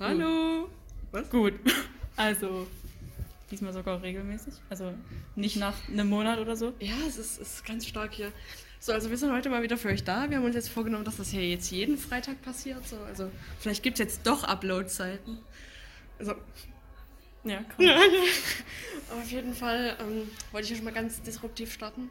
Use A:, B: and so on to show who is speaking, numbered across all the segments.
A: Hallo.
B: Was? Gut. Also, diesmal sogar regelmäßig. Also nicht nach einem Monat oder so.
A: Ja, es ist, ist ganz stark hier. So, also wir sind heute mal wieder für euch da. Wir haben uns jetzt vorgenommen, dass das hier jetzt jeden Freitag passiert. So, also vielleicht gibt es jetzt doch Upload-Zeiten. Also. Ja, komm. Ja, ja. Auf jeden Fall ähm, wollte ich hier schon mal ganz disruptiv starten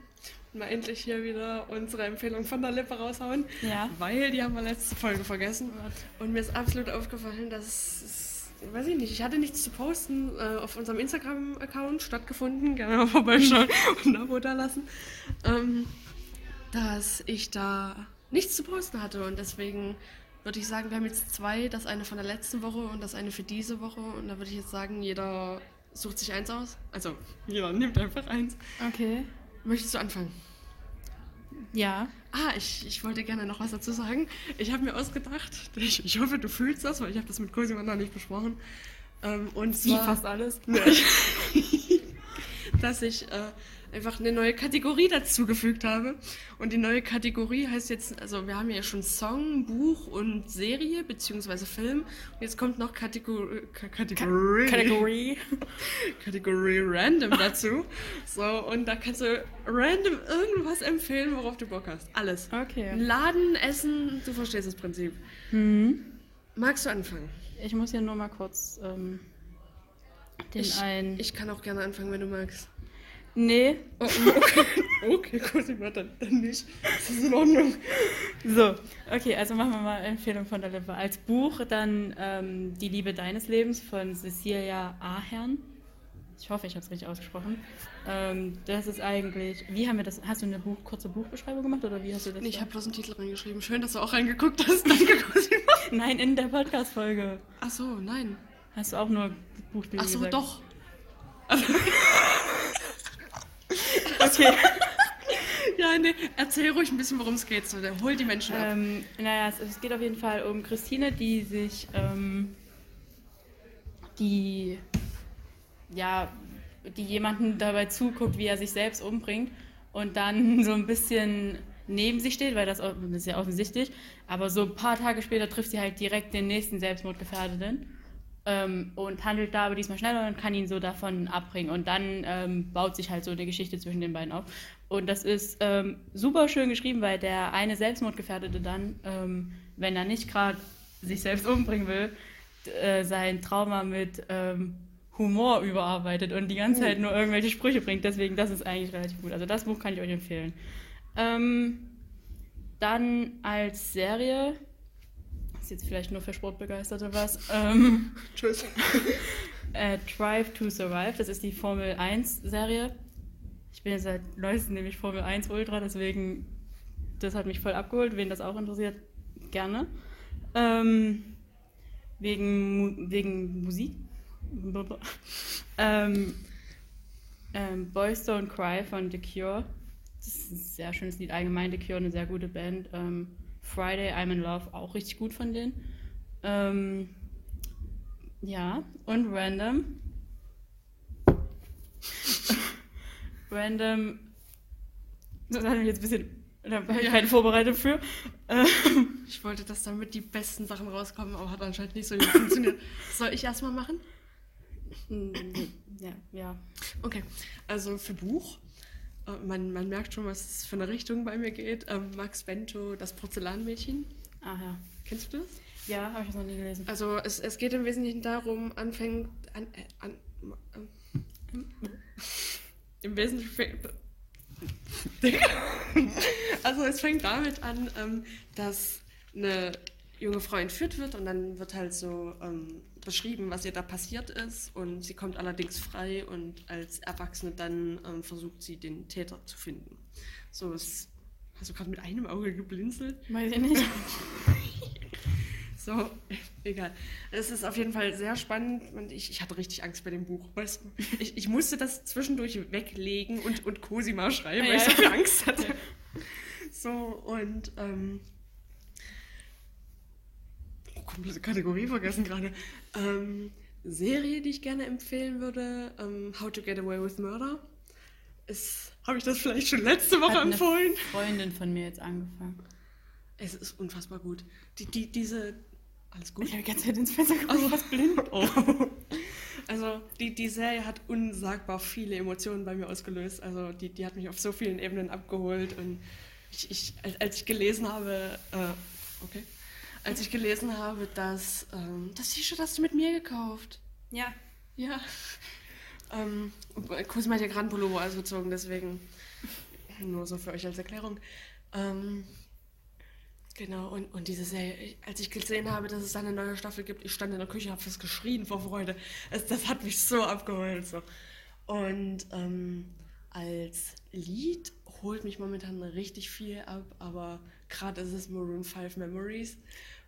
A: und mal endlich hier wieder unsere Empfehlung von der Lippe raushauen. Ja. Weil die haben wir letzte Folge vergessen. Und mir ist absolut aufgefallen, dass es, weiß ich nicht, ich hatte nichts zu posten äh, auf unserem Instagram-Account stattgefunden. Gerne mal vorbeischauen und ein Abo da lassen. Ähm, dass ich da nichts zu posten hatte und deswegen würde ich sagen, wir haben jetzt zwei, das eine von der letzten Woche und das eine für diese Woche. Und da würde ich jetzt sagen, jeder sucht sich eins aus. Also, jeder nimmt einfach eins.
B: Okay.
A: Möchtest du anfangen?
B: Ja.
A: Ah, ich, ich wollte gerne noch was dazu sagen. Ich habe mir ausgedacht, ich, ich hoffe, du fühlst das, weil ich habe das mit Cosimo noch nicht besprochen.
B: Ähm, und zwar, Wie fast alles.
A: dass ich äh, einfach eine neue Kategorie dazugefügt habe. Und die neue Kategorie heißt jetzt, also wir haben ja schon Song, Buch und Serie beziehungsweise Film. Und jetzt kommt noch Kategor Kategorie.
B: Kategorie.
A: Kategorie Random dazu. So, und da kannst du random irgendwas empfehlen, worauf du Bock hast. Alles.
B: Okay.
A: Laden, Essen, du verstehst das Prinzip.
B: Mhm.
A: Magst du anfangen?
B: Ich muss hier nur mal kurz ähm, den
A: ich,
B: einen.
A: Ich kann auch gerne anfangen, wenn du magst.
B: Nee.
A: Oh, okay, okay Cosima, dann, dann nicht. Das ist in Ordnung.
B: So, okay, also machen wir mal Empfehlung von der Lippe. Als Buch dann ähm, Die Liebe deines Lebens von Cecilia Ahern. Ich hoffe, ich habe es richtig ausgesprochen. Ähm, das ist eigentlich, wie haben wir das, hast du eine Buch, kurze Buchbeschreibung gemacht oder wie hast du das?
A: Nee, ich habe bloß einen Titel reingeschrieben. Schön, dass du auch reingeguckt hast. Danke, Cosima.
B: Nein, in der Podcast-Folge.
A: Ach so, nein.
B: Hast du auch nur Buchtitel
A: Ach so,
B: gesagt?
A: doch. Okay. ja, nee, erzähl ruhig ein bisschen, worum es geht. So, hol die Menschen ab.
B: Ähm, naja, es, es, geht auf jeden Fall um Christine, die sich, ähm, die, ja, die jemanden dabei zuguckt, wie er sich selbst umbringt und dann so ein bisschen neben sich steht, weil das, das ist ja offensichtlich, aber so ein paar Tage später trifft sie halt direkt den nächsten Selbstmordgefährdeten ähm, und handelt da aber diesmal schneller und kann ihn so davon abbringen. Und dann ähm, baut sich halt so eine Geschichte zwischen den beiden auf. Und das ist ähm, super schön geschrieben, weil der eine Selbstmordgefährdete dann, ähm, wenn er nicht gerade sich selbst umbringen will, äh, sein Trauma mit ähm, Humor überarbeitet und die ganze Zeit oh. nur irgendwelche Sprüche bringt. Deswegen, das ist eigentlich relativ gut. Also das Buch kann ich euch empfehlen. Ähm, dann als Serie ist jetzt vielleicht nur für Sportbegeisterte was. Ähm,
A: Tschüss.
B: äh, Drive to Survive, das ist die Formel 1 Serie. Ich bin jetzt seit neuestem nämlich Formel 1 Ultra, deswegen, das hat mich voll abgeholt. Wen das auch interessiert, gerne. Ähm, wegen, wegen Musik. ähm, ähm, Boys Don't Cry von The Cure. Das ist ein sehr schönes Lied. Allgemein The Cure, eine sehr gute Band. Ähm, Friday, I'm in Love, auch richtig gut von denen. Ähm, ja, und Random. Random. Das hatte ich jetzt ein bisschen. Da habe ich keine Vorbereitung für.
A: Ähm, ich wollte, dass damit die besten Sachen rauskommen, aber hat anscheinend nicht so gut funktioniert. Soll ich erstmal machen?
B: Ja, ja.
A: Okay, also für Buch man, man merkt schon, was es für eine Richtung bei mir geht. Ähm, Max Bento, das Porzellanmädchen.
B: Ah ja.
A: Kennst du das?
B: Ja, habe ich das noch nie gelesen.
A: Also es, es geht im Wesentlichen darum, anfängt an, äh, an äh, im Wesentlichen also es fängt damit an, ähm, dass eine junge Frau entführt wird und dann wird halt so ähm, beschrieben, was ihr da passiert ist und sie kommt allerdings frei und als Erwachsene dann ähm, versucht sie den Täter zu finden. So ist, hast du gerade mit einem Auge geblinzelt?
B: Weiß ich nicht.
A: so, egal. Es ist auf jeden Fall sehr spannend und ich, ich hatte richtig Angst bei dem Buch. Weißt du? ich, ich musste das zwischendurch weglegen und, und Cosima schreiben, weil ich so viel Angst hatte. So, und ähm, komplette Kategorie vergessen gerade. Ähm, Serie, die ich gerne empfehlen würde, ähm, How to Get Away with Murder. Habe ich das vielleicht schon letzte Woche
B: Hat
A: empfohlen?
B: Eine Freundin von mir jetzt angefangen.
A: Es ist unfassbar gut. Die, die, diese, Alles gut?
B: Ich habe die ganze Zeit ins Fenster geguckt, was blind.
A: Oh. Also die, die Serie hat unsagbar viele Emotionen bei mir ausgelöst. Also die, die hat mich auf so vielen Ebenen abgeholt. Und ich, ich, als- als ich gelesen habe, äh, okay, als ich gelesen habe, dass ähm, das T-Shirt hast du mit mir gekauft.
B: Ja.
A: Ja. Ähm, Kuzma hat ja gerade einen Pullover ausgezogen, deswegen nur so für euch als Erklärung. Ähm, genau, und, und diese Serie, als ich gesehen habe, dass es da eine neue Staffel gibt, ich stand in der Küche, habe fast geschrien vor Freude. Es, das hat mich so abgeholt. So. Und ähm, als Lied holt mich momentan richtig viel ab, aber gerade ist es Maroon 5 Memories.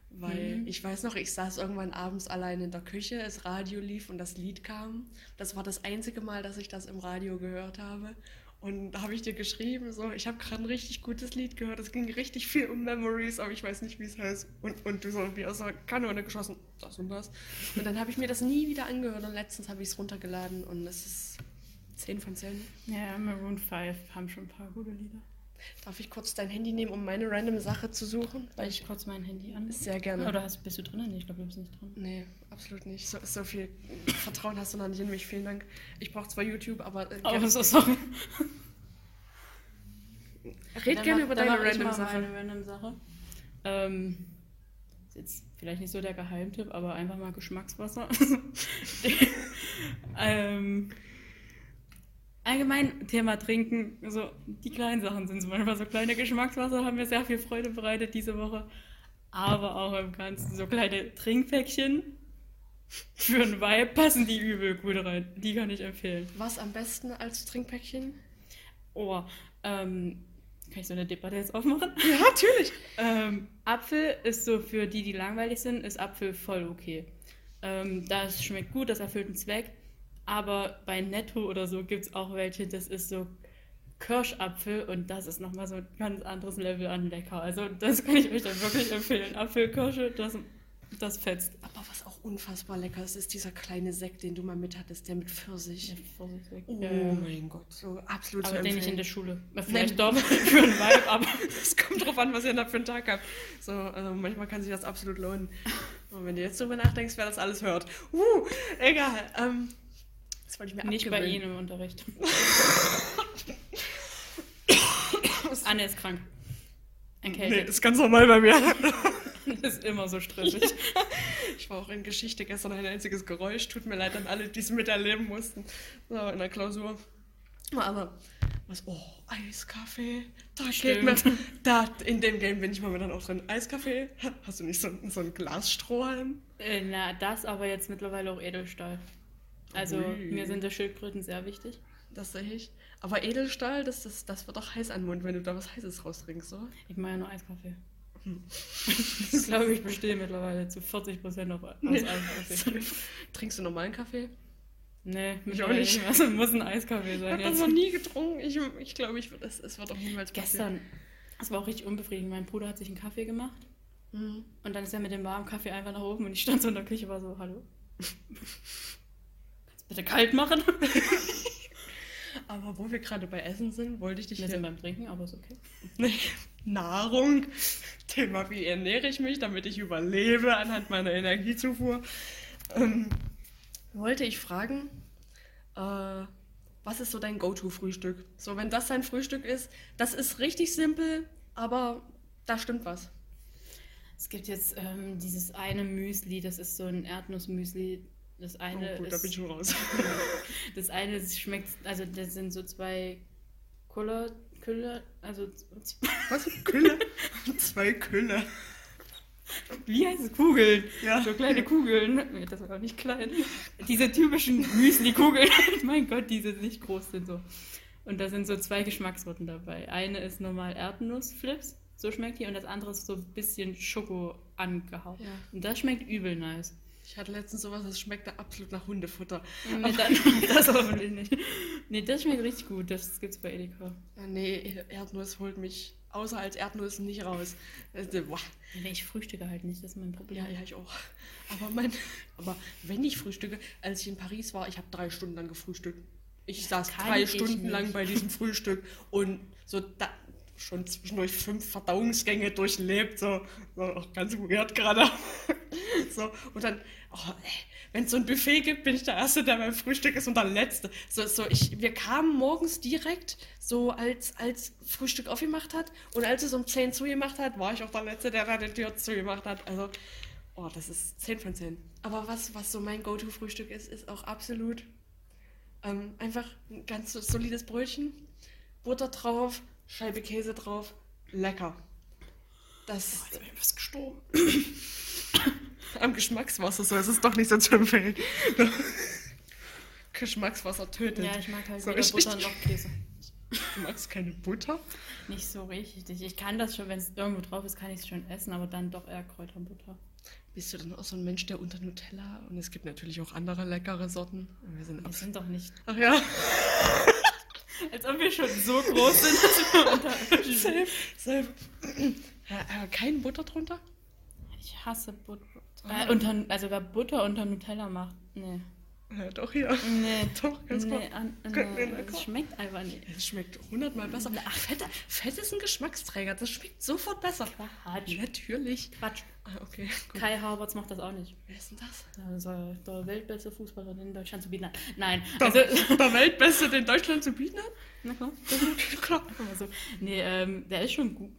A: Weil
B: Mhm.
A: ich weiß noch, ich saß irgendwann abends allein in der Küche, das Radio lief und das Lied kam. Das war das einzige Mal, dass ich das im Radio gehört habe. Und da habe ich dir geschrieben, so, ich habe gerade ein richtig gutes Lied gehört. Es ging richtig viel um Memories, aber ich weiß nicht, wie es heißt. Und, und du so wie aus der Kanone geschossen, das und das. Und dann habe ich mir das nie wieder angehört und letztens habe ich es runtergeladen und es ist 10 von 10.
B: Ja, Maroon 5 haben schon ein paar gute Lieder.
A: Darf ich kurz dein Handy nehmen, um meine random Sache zu suchen?
B: Weil ich kurz mein Handy an.
A: Sehr gerne.
B: Oder hast, bist du drin? Nee, ich glaube, du bist nicht drin.
A: Nee, absolut nicht. So, so viel Vertrauen hast du noch nicht in mich. Vielen Dank. Ich brauche zwar YouTube, aber äh,
B: Oh,
A: gerne-
B: so sorry.
A: red
B: Dann
A: gerne
B: mach-
A: über deine random Sache.
B: Meine random Sache. Ähm, ist jetzt vielleicht nicht so der Geheimtipp, aber einfach mal Geschmackswasser. ähm, allgemein Thema Trinken, so die kleinen Sachen sind so manchmal so kleine Geschmackswasser haben mir sehr viel Freude bereitet diese Woche, aber auch im Ganzen so kleine Trinkpäckchen für einen Vibe passen die übel gut rein. Die kann ich empfehlen.
A: Was am besten als Trinkpäckchen?
B: Oh, ähm, kann ich so eine Debatte jetzt aufmachen?
A: Ja, natürlich.
B: Ähm, Apfel ist so für die, die langweilig sind, ist Apfel voll okay. Ähm, das schmeckt gut, das erfüllt einen Zweck. Aber bei Netto oder so gibt es auch welche, das ist so Kirschapfel und das ist nochmal so ein ganz anderes Level an lecker. Also das kann ich euch dann wirklich empfehlen. Apfel, Kirsche, das, das fetzt.
A: Aber was auch unfassbar lecker ist, ist dieser kleine Sekt, den du mal mit hattest, der mit Pfirsich.
B: Ja, vorsichtig.
A: Oh
B: Ja,
A: mein Gott, so absolut
B: Aber
A: zu
B: den nicht in der Schule. Vielleicht doch für einen Vibe, aber
A: Es kommt drauf an, was ihr da für einen Tag habt. So, also manchmal kann sich das absolut lohnen. Und wenn du jetzt drüber nachdenkst, wer das alles hört. Uh, egal. Ähm, das wollte ich mir
B: nicht bei
A: abgewöhnen.
B: Ihnen im Unterricht. Anne ist krank.
A: Nee,
B: Erkältet.
A: das ist ganz normal bei mir.
B: Das ist immer so stressig.
A: Ich war auch in Geschichte gestern ein einziges Geräusch. Tut mir leid an alle, die es miterleben mussten. So, in der Klausur. Aber was? Oh, Eiskaffee. Da geht mir. Da, in dem Game bin ich momentan auch drin. Eiskaffee. Hast du nicht so, so ein Glasstrohhalm?
B: Äh, Na, das aber jetzt mittlerweile auch Edelstahl. Also
A: Ui.
B: mir sind die Schildkröten sehr wichtig.
A: Das sehe ich. Aber Edelstahl, das, das, das wird doch heiß an den Mund, wenn du da was Heißes raustrinkst, oder?
B: Ich mache ja nur Eiskaffee.
A: Hm.
B: Ich glaube, ich bestehe mittlerweile zu 40 Prozent auf aus
A: Nee.
B: Eiskaffee.
A: Trinkst du normalen Kaffee?
B: Nee,
A: Ich
B: ich
A: auch nicht.
B: nicht. Also muss ein Eiskaffee
A: Ich
B: sein
A: habe das noch nie getrunken. Ich, ich glaube, ich, es, es wird auch niemals passieren.
B: Gestern, das war auch richtig unbefriedigend. Mein Bruder hat sich einen Kaffee gemacht
A: Mhm.
B: und dann ist er mit dem warmen Kaffee einfach nach oben und ich stand so in der Küche war so, hallo? Bitte kalt machen?
A: Aber wo wir gerade bei Essen sind, wollte ich dich
B: Wir sind beim Trinken, aber ist okay.
A: Nahrung. Thema, wie ernähre ich mich, damit ich überlebe anhand meiner Energiezufuhr. Ähm, wollte ich fragen, äh, was ist so dein Go-To-Frühstück? So, wenn das dein Frühstück ist, das ist richtig simpel, aber da stimmt was.
B: Es gibt jetzt ähm, dieses eine Müsli, das ist so ein Erdnussmüsli. Das eine
A: oh, gut, da
B: ist,
A: bin ich schon raus.
B: das eine schmeckt, also das sind so zwei Kuller, Küller, also
A: Was? Külle? Zwei Külle.
B: wie heißt es Kugeln?
A: Ja.
B: So kleine Kugeln. Das war auch nicht klein. Diese typischen Müsli-Kugeln. mein Gott, die sind nicht groß sind so. Und da sind so zwei Geschmackssorten dabei. Eine ist normal Erdnussflips, so schmeckt die, und das andere ist so ein bisschen Schoko angehaucht.
A: Ja.
B: Und das schmeckt übel nice.
A: Ich hatte letztens sowas, das schmeckte absolut nach Hundefutter.
B: Nee, dann, das hoffentlich nicht. Nee, das schmeckt richtig gut. Das gibt's bei Edeka.
A: Nee, Erdnuss holt mich außer als Erdnuss nicht raus. Also,
B: ich frühstücke halt nicht, das ist mein Problem.
A: Ja, ja, ich auch. Aber, mein, aber wenn ich frühstücke, als ich in Paris war, ich habe drei Stunden lang gefrühstückt. Ich saß
B: kann
A: drei Stunden lang bei diesem Frühstück und so da, schon zwischendurch fünf Verdauungsgänge durchlebt, so, so ganz weird gerade. so, und dann, oh, wenn es so ein Buffet gibt, bin ich der Erste, der beim Frühstück ist und der Letzte. So, so ich, wir kamen morgens direkt, so als, als Frühstück aufgemacht hat und als es um 10 zugemacht hat, war ich auch der Letzte, der da die Tür zugemacht hat. Also, oh, das ist 10 von 10. Aber was, was so mein Go-To-Frühstück ist, ist auch absolut ähm, einfach ein ganz solides Brötchen, Butter drauf, Scheibe Käse drauf, lecker. Das.
B: Oh, jetzt bin ich fast gestorben.
A: Am Geschmackswasser, so ist es doch nicht so zu empfehlen. Geschmackswasser tötet.
B: Ja, ich mag halt
A: So
B: weder. Butter noch Käse.
A: Du magst keine Butter?
B: Nicht so richtig. Ich kann das schon, wenn es irgendwo drauf ist, kann ich es schon essen, aber dann doch eher Kräuterbutter.
A: Bist du dann auch so ein Mensch, der unter Nutella und es gibt natürlich auch andere leckere Sorten. Wir sind
B: Wir sind doch nicht.
A: Ach ja,
B: Als ob wir schon so groß sind, dass wir unter.
A: safe, safe. Aber kein Butter drunter?
B: Ich hasse Butter. Äh, unter, also wer Butter unter Nutella macht, nee.
A: Ja, doch hier.
B: Nee.
A: Doch, ganz
B: nee,
A: klar.
B: an,
A: Nee,
B: nee, es schmeckt einfach nicht.
A: Es schmeckt hundertmal besser. Ach, Fett, Fett ist ein Geschmacksträger. Das schmeckt sofort besser.
B: Quatsch.
A: Natürlich.
B: Quatsch.
A: Ah, okay, gut.
B: Kai Havertz macht das auch nicht.
A: Wer ist denn das?
B: Also der weltbeste Fußballer in Deutschland zu bieten hat. Nein,
A: Der,
B: also.
A: der Weltbeste, den Deutschland zu bieten hat?
B: Na klar.
A: Klar.
B: Also, nee, ähm, der ist schon gut.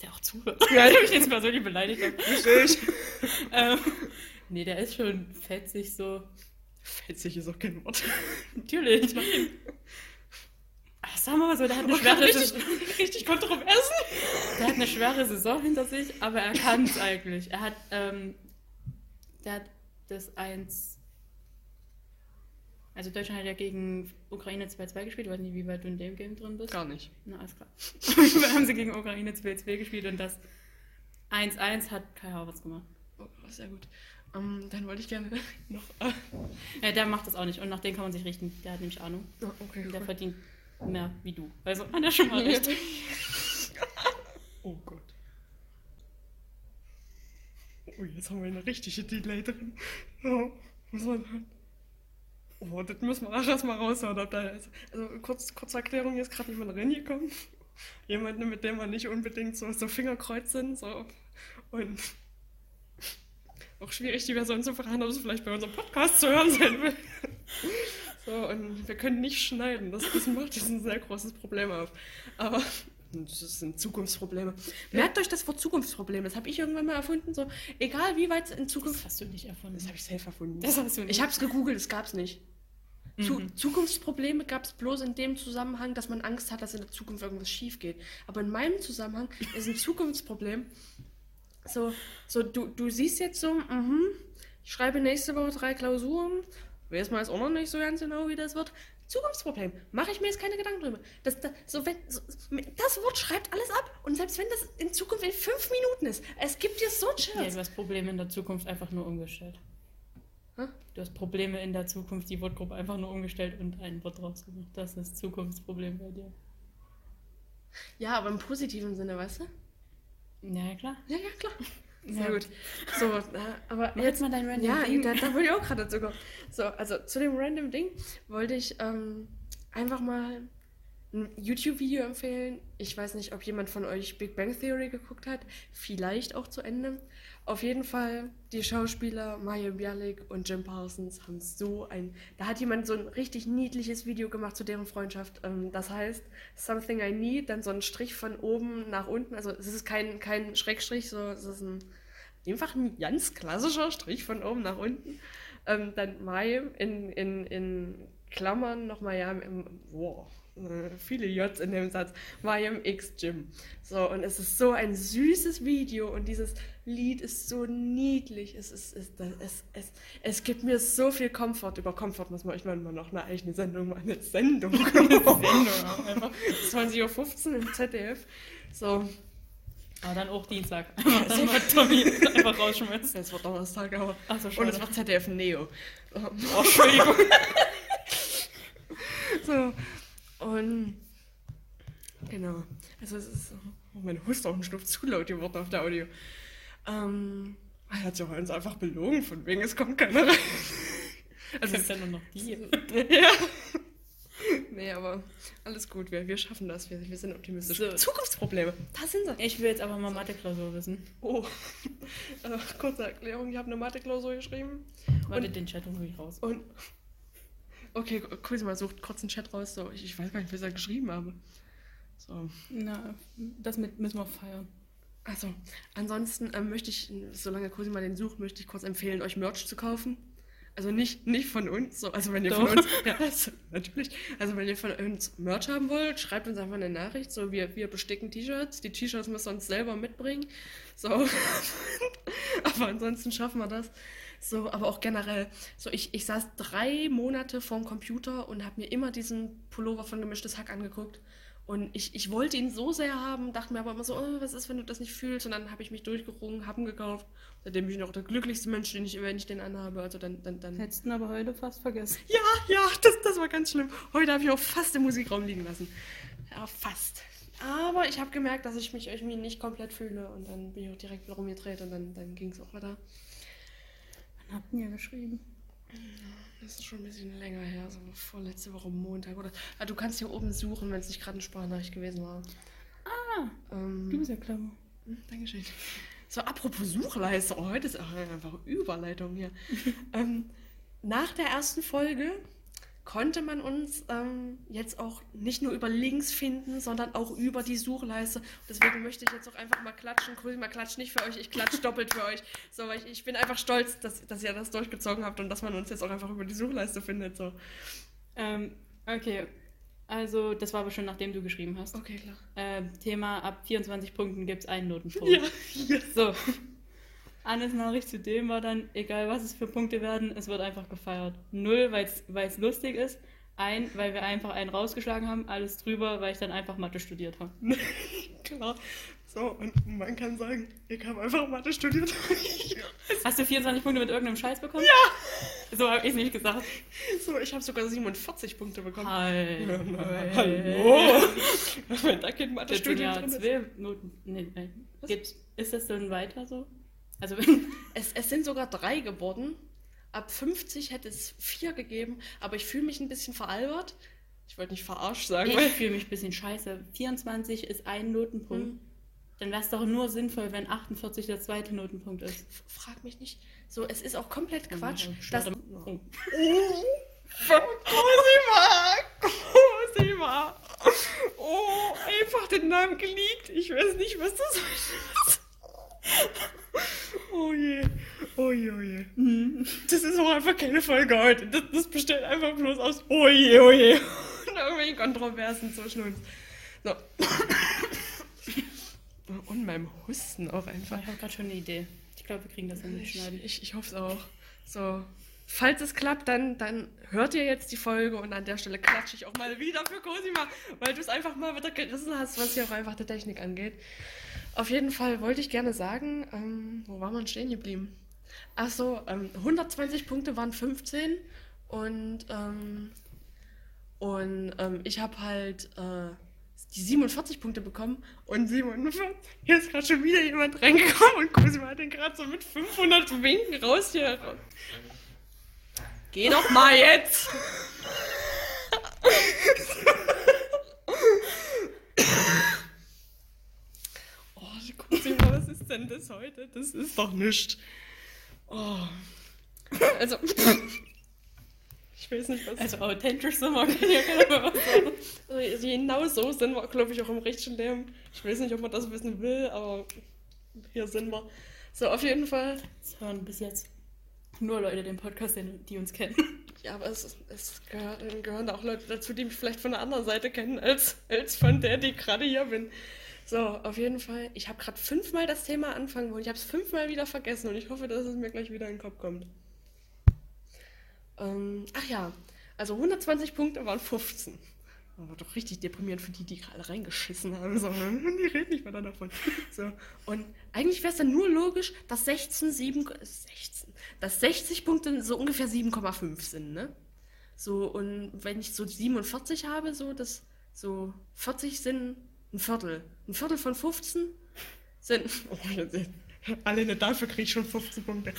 B: Der auch zuhört.
A: Ja.
B: Ich mich jetzt persönlich beleidigt.
A: Verstehe ich.
B: Ähm, nee, der ist schon fetzig so.
A: Fetzig ist auch kein Wort.
B: Natürlich. Ach, sagen wir mal so, der hat eine
A: Oh,
B: schwere,
A: richtig,
B: Saison,
A: richtig kontrovers.
B: der hat eine schwere Saison hinter sich, aber er kann es eigentlich. Er hat, ähm, der hat das 1. Also Deutschland hat ja gegen Ukraine 2-2 gespielt. Ich weiß nicht, wie weit du in dem Game drin bist.
A: Gar nicht.
B: Na, alles klar. Wir haben sie gegen Ukraine 2-2 gespielt und das 1-1 hat Kai Havertz gemacht.
A: Oh, sehr gut. Ähm, dann wollte ich gerne noch. Äh,
B: Ja, der macht das auch nicht und nach dem kann man sich richten. Der hat nämlich Ahnung.
A: oh, okay,
B: Und der
A: cool.
B: verdient mehr wie du. Also hat er schon mal recht.
A: Oh Gott. Oh, jetzt haben wir eine richtige Delay drin. Oh, muss man hören. Oh, das müssen wir auch erstmal raushören. Ob da ist. Also, kurz, kurze Erklärung: hier ist gerade jemand reingekommen. Jemand, mit dem wir nicht unbedingt so, so Fingerkreuz sind. So. Und auch schwierig, die Person zu fragen, ob es vielleicht bei unserem Podcast zu hören sein will. So, und wir können nicht schneiden. Das, das macht jetzt ein sehr großes Problem auf. Aber das sind Zukunftsprobleme. Merkt euch das Wort Zukunftsproblem. Das habe ich irgendwann mal erfunden. So, egal wie weit es in
B: Das
A: Zukunft.
B: hast du nicht erfunden.
A: Das habe ich selbst erfunden.
B: Das hast du nicht.
A: Ich habe es gegoogelt, es gab es nicht. Zu,
B: Mhm.
A: Zukunftsprobleme gab es bloß in dem Zusammenhang, dass man Angst hat, dass in der Zukunft irgendwas schief geht. Aber in meinem Zusammenhang ist ein Zukunftsproblem. So, so du, du siehst jetzt so, mhm, ich schreibe nächste Woche drei Klausuren. Weiß man jetzt auch noch nicht so ganz genau, wie das wird. Zukunftsproblem. Mache ich mir jetzt keine Gedanken drüber. Das, das, so, wenn, so, das Wort schreibt alles ab. Und selbst wenn das in Zukunft in fünf Minuten ist, es gibt dir so
B: Ja,
A: Chills.
B: du hast Probleme in der Zukunft einfach nur umgestellt.
A: Hä?
B: Du hast Probleme in der Zukunft, die Wortgruppe einfach nur umgestellt und ein Wort draus gemacht. Das ist das Zukunftsproblem bei dir.
A: Ja, aber im positiven Sinne, weißt du?
B: Ja, ja, klar.
A: Ja, ja, klar. Sehr
B: Ja.
A: gut. So, äh, aber
B: Mach jetzt mal dein random
A: Ja,
B: Ding.
A: da, da wollte ich auch gerade dazu kommen. So, also zu dem random Ding wollte ich ähm, einfach mal ein YouTube-Video empfehlen. Ich weiß nicht, ob jemand von euch Big Bang Theory geguckt hat. Vielleicht auch zu Ende. Auf jeden Fall, die Schauspieler Maya Bialik und Jim Parsons haben so ein. Da hat jemand so ein richtig niedliches Video gemacht zu deren Freundschaft. Ähm, das heißt, Something I Need, dann so ein Strich von oben nach unten. Also, es ist kein, kein Schrägstrich, so, es ist ein einfach ein ganz klassischer Strich von oben nach unten. Ähm, dann Mai in, in, in Klammern nochmal ja im, wow, viele J's in dem Satz, Mayim X Gym. So, und es ist so ein süßes Video und dieses Lied ist so niedlich. Es, ist, es, es, es, es gibt mir so viel Komfort. Über Komfort muss man euch mal noch eine eigene Sendung machen. Eine Sendung. Sendung auch einfach. 20.15 Uhr im ZDF. So,
B: Aber dann auch Dienstag. Dann mal Tommy einfach rausschmeißen.
A: es war Donnerstag, aber.
B: Ach so,
A: Und es war ZDF Neo.
B: Oh, Entschuldigung.
A: So. Und genau. Also es ist. Oh, mein Huster und Schnupf zu laut geworden auf der Audio. Ähm, er hat sich auch uns einfach belogen, von wegen es kommt keiner rein.
B: Also
A: Also
B: ist ja nur noch die.
A: ja. nee, aber alles gut. Wir, wir schaffen das. Wir, wir sind optimistisch.
B: So.
A: Zukunftsprobleme. Da sind sie.
B: Ich will jetzt aber mal Mathe-Klausur wissen.
A: Oh. Also, kurze Erklärung. Ich habe eine Mathe-Klausur geschrieben.
B: Warte, den Chat hol ich raus.
A: Und. Okay, kurz mal sucht kurz einen Chat raus. So, ich, ich weiß gar nicht, was ich da geschrieben habe. So.
B: Na, das mit, müssen wir feiern.
A: Also, ansonsten ähm, möchte ich, solange Cosima den sucht, möchte ich kurz empfehlen, euch Merch zu kaufen. Also nicht, nicht von uns, so, also wenn ihr
B: Doch.
A: von uns, ja, also, natürlich, also wenn ihr von uns Merch haben wollt, schreibt uns einfach eine Nachricht, so, wir, wir besticken T-Shirts, die T-Shirts müssen wir uns selber mitbringen, so, aber ansonsten schaffen wir das, so, aber auch generell, so, ich, ich saß drei Monate vorm Computer und habe mir immer diesen Pullover von Gemischtes Hack angeguckt und ich, ich wollte ihn so sehr haben, dachte mir aber immer so, oh, was ist, wenn du das nicht fühlst? Und dann habe ich mich durchgerungen, habe ihn gekauft. Seitdem bin ich noch der glücklichste Mensch, den ich, wenn ich den anhabe. Also dann, dann, dann.
B: Hättest du ihn aber heute fast vergessen.
A: Ja, ja, das, das war ganz schlimm. Heute habe ich auch fast im Musikraum liegen lassen. Ja, fast. Aber ich habe gemerkt, dass ich mich irgendwie nicht komplett fühle. Und dann bin ich auch direkt wieder rumgedreht und dann, dann ging es auch weiter.
B: Wann habt ihr geschrieben?
A: Das ist schon ein bisschen länger her, so vorletzte Woche Montag oder. Ah, du kannst hier oben suchen, wenn es nicht gerade eine Sprachnachricht gewesen war.
B: Ah,
A: Ähm,
B: du bist ja clever.
A: Hm, Dankeschön. So, apropos Suchleiste, oh, heute ist auch einfach Überleitung hier. ähm, nach der ersten Folge konnte man uns ähm, jetzt auch nicht nur über Links finden, sondern auch über die Suchleiste. Deswegen möchte ich jetzt auch einfach mal klatschen. Grüß mal klatsch nicht für euch, ich klatsch doppelt für euch. So, weil ich, ich bin einfach stolz, dass, dass ihr das durchgezogen habt und dass man uns jetzt auch einfach über die Suchleiste findet. So.
B: Ähm, okay. Also, das war aber schon nachdem du geschrieben hast.
A: Okay, klar.
B: Ähm, Thema, ab 24 Punkten gibt es einen Notenpunkt.
A: Ja, ja.
B: So. Annes Nachricht zu dem war dann, egal was es für Punkte werden, es wird einfach gefeiert. Null, weil es lustig ist. Ein, weil wir einfach einen rausgeschlagen haben. Alles drüber, weil ich dann einfach Mathe studiert habe.
A: Klar. So, und man kann sagen, ich habe einfach Mathe studiert.
B: Hast du 24 Punkte mit irgendeinem Scheiß bekommen? Ja! So habe ich es nicht gesagt.
A: so, ich habe sogar 47 Punkte bekommen.
B: Hi.
A: Ja, na, Hallo! Wenn da kein
B: sind
A: Mathe-Studium
B: ja
A: drin ist.
B: zwei Noten. Nee, nee. Gibt's, ist das dann weiter so? Also,
A: Es, es sind sogar drei geworden. Ab 50 hätte es vier gegeben, aber ich fühle mich ein bisschen veralbert. Ich wollte nicht verarscht sagen,
B: ich fühle mich ein bisschen scheiße. 24 ist ein Notenpunkt.
A: Mhm.
B: Dann wäre es doch nur sinnvoll, wenn 48 der zweite Notenpunkt ist.
A: Frag mich nicht. So, es ist auch komplett Quatsch.
B: Ja,
A: dass,
B: schade.
A: oh. Cosima! Cosima! Oh, einfach den Namen geleakt. Ich weiß nicht, was das ist. Oh je. Oh je, oh je. Das ist auch einfach keine Folge heute. Das, das besteht einfach bloß aus Oh je, oh je. Und irgendwelchen Kontroversen zwischen uns. So. Und meinem Husten auch einfach.
B: Ich habe gerade schon eine Idee. Ich glaube, wir kriegen das hin
A: Ich,
B: schneiden.
A: ich, ich hoffe es auch. So. Falls es klappt, dann, dann hört ihr jetzt die Folge und an der Stelle klatsche ich auch mal wieder für Cosima, weil du es einfach mal wieder gerissen hast, was hier auch einfach die Technik angeht. Auf jeden Fall wollte ich gerne sagen, ähm, wo war man stehen geblieben? Achso, ähm, 120 Punkte waren 15 und, ähm, und ähm, ich habe halt äh, die 47 Punkte bekommen und 47. Hier ist gerade schon wieder jemand reingekommen und Cosima hat den gerade so mit 500 Winken raus hier. Geh doch mal jetzt! oh, Cosima, was ist denn das heute? Das ist doch nichts. Oh. Also. Ich weiß nicht, was.
B: Also authentisch sind wir, kann ja keiner mehr.
A: Also genau so sind wir, glaube ich, auch im richtigen Leben. Ich weiß nicht, ob man das wissen will, aber hier sind wir. So, auf jeden Fall.
B: Es hören bis jetzt nur Leute den Podcast, die uns kennen.
A: Ja, aber es, es gehören, auch Leute dazu, die mich vielleicht von der anderen Seite kennen, als, als von der, die gerade hier bin. So, auf jeden Fall. Ich habe gerade fünfmal das Thema anfangen wollen. Ich habe es fünfmal wieder vergessen und ich hoffe, dass es mir gleich wieder in den Kopf kommt. Ähm, ach ja, also 120 Punkte waren 15. Das war doch richtig deprimierend für die, die gerade reingeschissen haben. So, die reden nicht mehr davon. So. Und eigentlich wäre es dann nur logisch, dass 16, 7, 16, dass 60 Punkte so ungefähr 7,5 sind, ne? So, und wenn ich so 47 habe, so, das, so 40 sind ein Viertel. Ein Viertel von 15 sind, oh, Alleine dafür kriege ich schon 15 Punkte.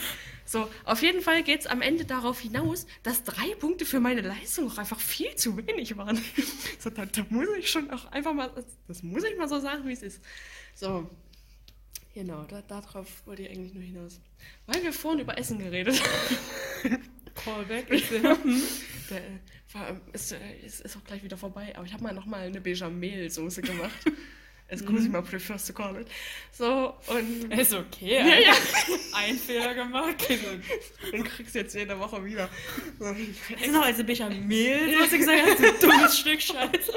A: So, auf jeden Fall geht es am Ende darauf hinaus, dass drei Punkte für meine Leistung auch einfach viel zu wenig waren. So, da, da muss ich schon auch einfach mal, das muss ich mal so sagen, wie es ist. So, genau, da, darauf wollte ich eigentlich nur hinaus. Weil wir vorhin über Essen geredet haben.
B: Callback.
A: Der, äh, ist, äh, ist, ist auch gleich wieder vorbei, aber ich habe mal nochmal eine Bechamel-Soße gemacht. Excuse
B: Mhm.
A: me, prefers to call it. So, und
B: Ist okay.
A: Ja, ja.
B: Ein Fehler gemacht.
A: den kriegst du jetzt jede Woche wieder. So,
B: Das ist noch als Bechamel, was du gesagt hast, du dummes Stück Scheiße.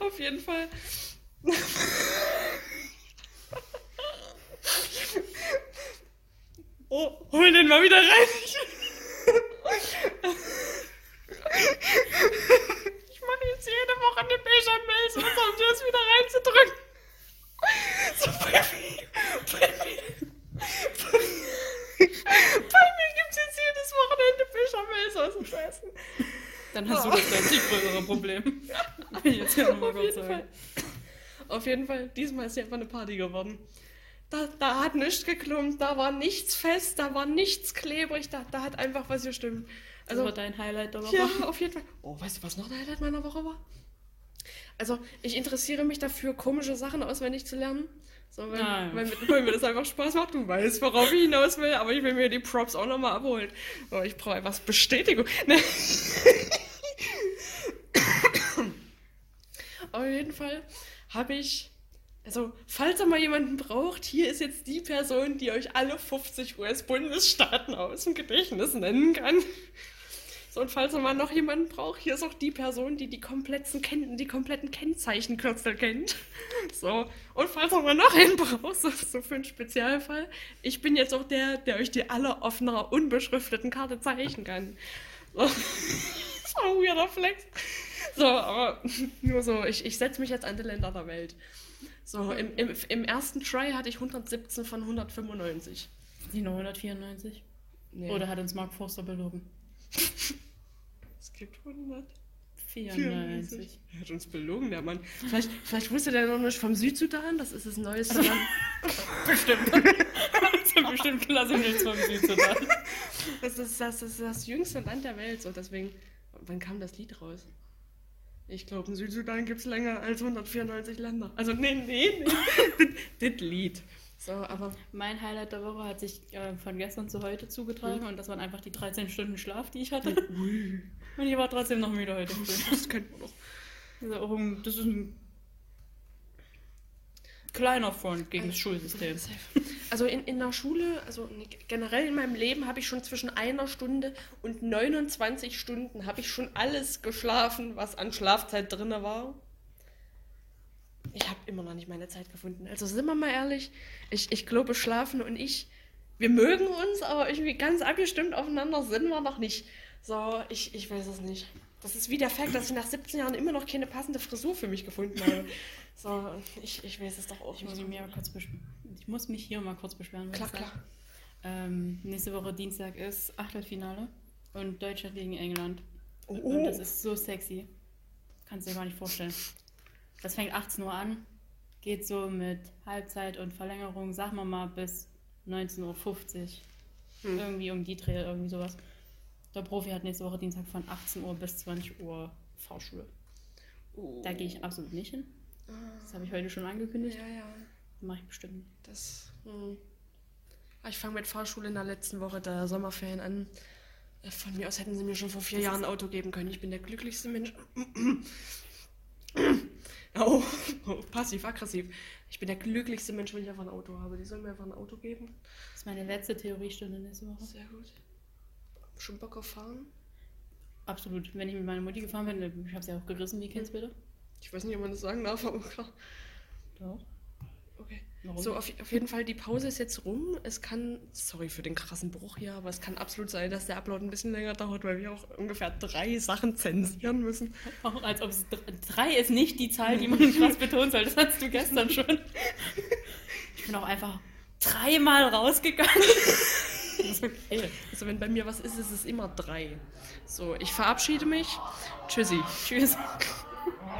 A: auf jeden Fall. Oh, hol den mal wieder rein. Ich mache jetzt jede Woche eine Bechamel, um das wieder reinzudrücken. So bei mir. Bei mir. Bei mir gibt es jetzt jedes Wochenende Bechamel-Soße zu essen.
B: Dann hast du das deutlich größere Problem. Will ich jetzt hier nochmal kurz sagen.
A: Fall. Auf jeden Fall, diesmal ist ja einfach eine Party geworden. Da, da hat nichts geklumpt, da war nichts fest, da war nichts klebrig, da, da hat einfach was gestimmt.
B: Das
A: Also,
B: war dein Highlight der Woche.
A: ja, auf jeden Fall. Oh, weißt du, was noch ein Highlight meiner Woche war? Also, ich interessiere mich dafür, komische Sachen auswendig zu lernen. So, weil,
B: Ah, ja.
A: weil, mir- das einfach Spaß macht. Du weißt, worauf ich hinaus will, aber ich will mir die Props auch nochmal abholen. Aber ich brauche etwas Bestätigung. Ne? Auf jeden Fall habe ich, also falls ihr mal jemanden braucht, hier ist jetzt die Person, die euch alle 50 US-Bundesstaaten aus dem Gedächtnis nennen kann. So, und falls ihr mal noch jemanden braucht, hier ist auch die Person, die die kompletten, Ken die kompletten Kennzeichenkürzel kennt. So, und falls ihr mal noch einen braucht, so, so für einen Spezialfall, ich bin jetzt auch der, der euch die alle auf einer unbeschrifteten Karte zeichnen kann. So. ein weirder Flex. So, aber nur so, ich, ich setze mich jetzt an die Länder der Welt. So, im, im, im ersten Try hatte ich 117 von 195.
B: Die nur 194.
A: Nee,
B: Oder hat uns Mark Forster belogen?
A: es gibt 100.
B: 94.
A: Er hat uns belogen, der Mann. Vielleicht, vielleicht wusste der noch nicht vom Südsudan, das ist das neueste Land.
B: Bestimmt. das ist bestimmt klasse nichts vom Südsudan.
A: Das ist das, das ist das jüngste Land der Welt. So, deswegen, wann kam das Lied raus? Ich glaube, in Südsudan gibt es länger als 194 Länder. Also, nee, nee, nee. das Lied. So, aber
B: Mein Highlight der Woche hat sich äh, von gestern zu heute zugetragen und das waren einfach die 13 Stunden Schlaf, die ich hatte.
A: ui,
B: Und ich war trotzdem noch müde heute
A: das könnte man doch.
B: Das ist ein kleiner Front gegen das Schulsystem.
A: Also in, in der Schule, also generell in meinem Leben habe ich schon zwischen einer Stunde und 29 Stunden habe ich schon alles geschlafen, was an Schlafzeit drin war. Ich habe immer noch nicht meine Zeit gefunden. Also sind wir mal ehrlich, ich, ich glaube, Schlafen und ich, wir mögen uns, aber irgendwie ganz abgestimmt aufeinander sind wir noch nicht. So, ich, ich weiß es nicht. Das ist wie der Fakt, dass ich nach 17 Jahren immer noch keine passende Frisur für mich gefunden habe. So, ich, ich weiß es doch auch
B: Ich muss, kurz ich muss mich hier mal kurz beschweren.
A: Klar, klar.
B: Ähm, nächste Woche Dienstag ist Achtelfinale und Deutschland gegen England.
A: Oh,
B: Und das ist so sexy. Kannst du dir gar nicht vorstellen. Das fängt 18 Uhr an, geht so mit Halbzeit und Verlängerung, sagen wir mal, bis 19.50 Uhr.
A: Hm.
B: Irgendwie um die Dreh, irgendwie sowas. Der Profi hat nächste Woche Dienstag von 18 Uhr bis 20 Uhr Fahrschule.
A: Oh.
B: Da gehe ich absolut nicht hin. Das habe ich heute schon angekündigt.
A: Ja, ja.
B: Mache ich bestimmt.
A: Das. Hm. Ah, Ich fange mit Fahrschule in der letzten Woche der Sommerferien an. Äh, Von mir aus hätten sie mir schon vor vier
B: Das
A: Jahren ein Auto geben können. Ich bin der glücklichste Mensch. Oh, oh passiv-aggressiv. Ich bin der glücklichste Mensch, wenn ich einfach ein Auto habe. Die sollen mir einfach ein Auto geben.
B: Das ist meine letzte Theoriestunde nächste Woche.
A: Sehr gut. Schon Bock auf Fahren?
B: Absolut. Wenn ich mit meiner Mutti gefahren bin, ich habe sie auch gerissen, wie kennst du bitte?
A: Ich weiß nicht, ob man das sagen darf, aber klar.
B: Doch.
A: Okay.
B: Warum?
A: So, auf, auf jeden Fall, die Pause ist jetzt rum. Es kann, sorry für den krassen Bruch hier, aber es kann absolut sein, dass der Upload ein bisschen länger dauert, weil wir auch ungefähr drei Sachen zensieren müssen.
B: Auch als ob es dr- drei ist nicht die Zahl, die man krass betonen soll. Das hattest du gestern schon. Ich bin auch einfach dreimal rausgegangen. Ist okay.
A: Also, wenn bei mir was ist, ist es immer drei. So, ich verabschiede mich. Tschüssi.
B: Tschüss.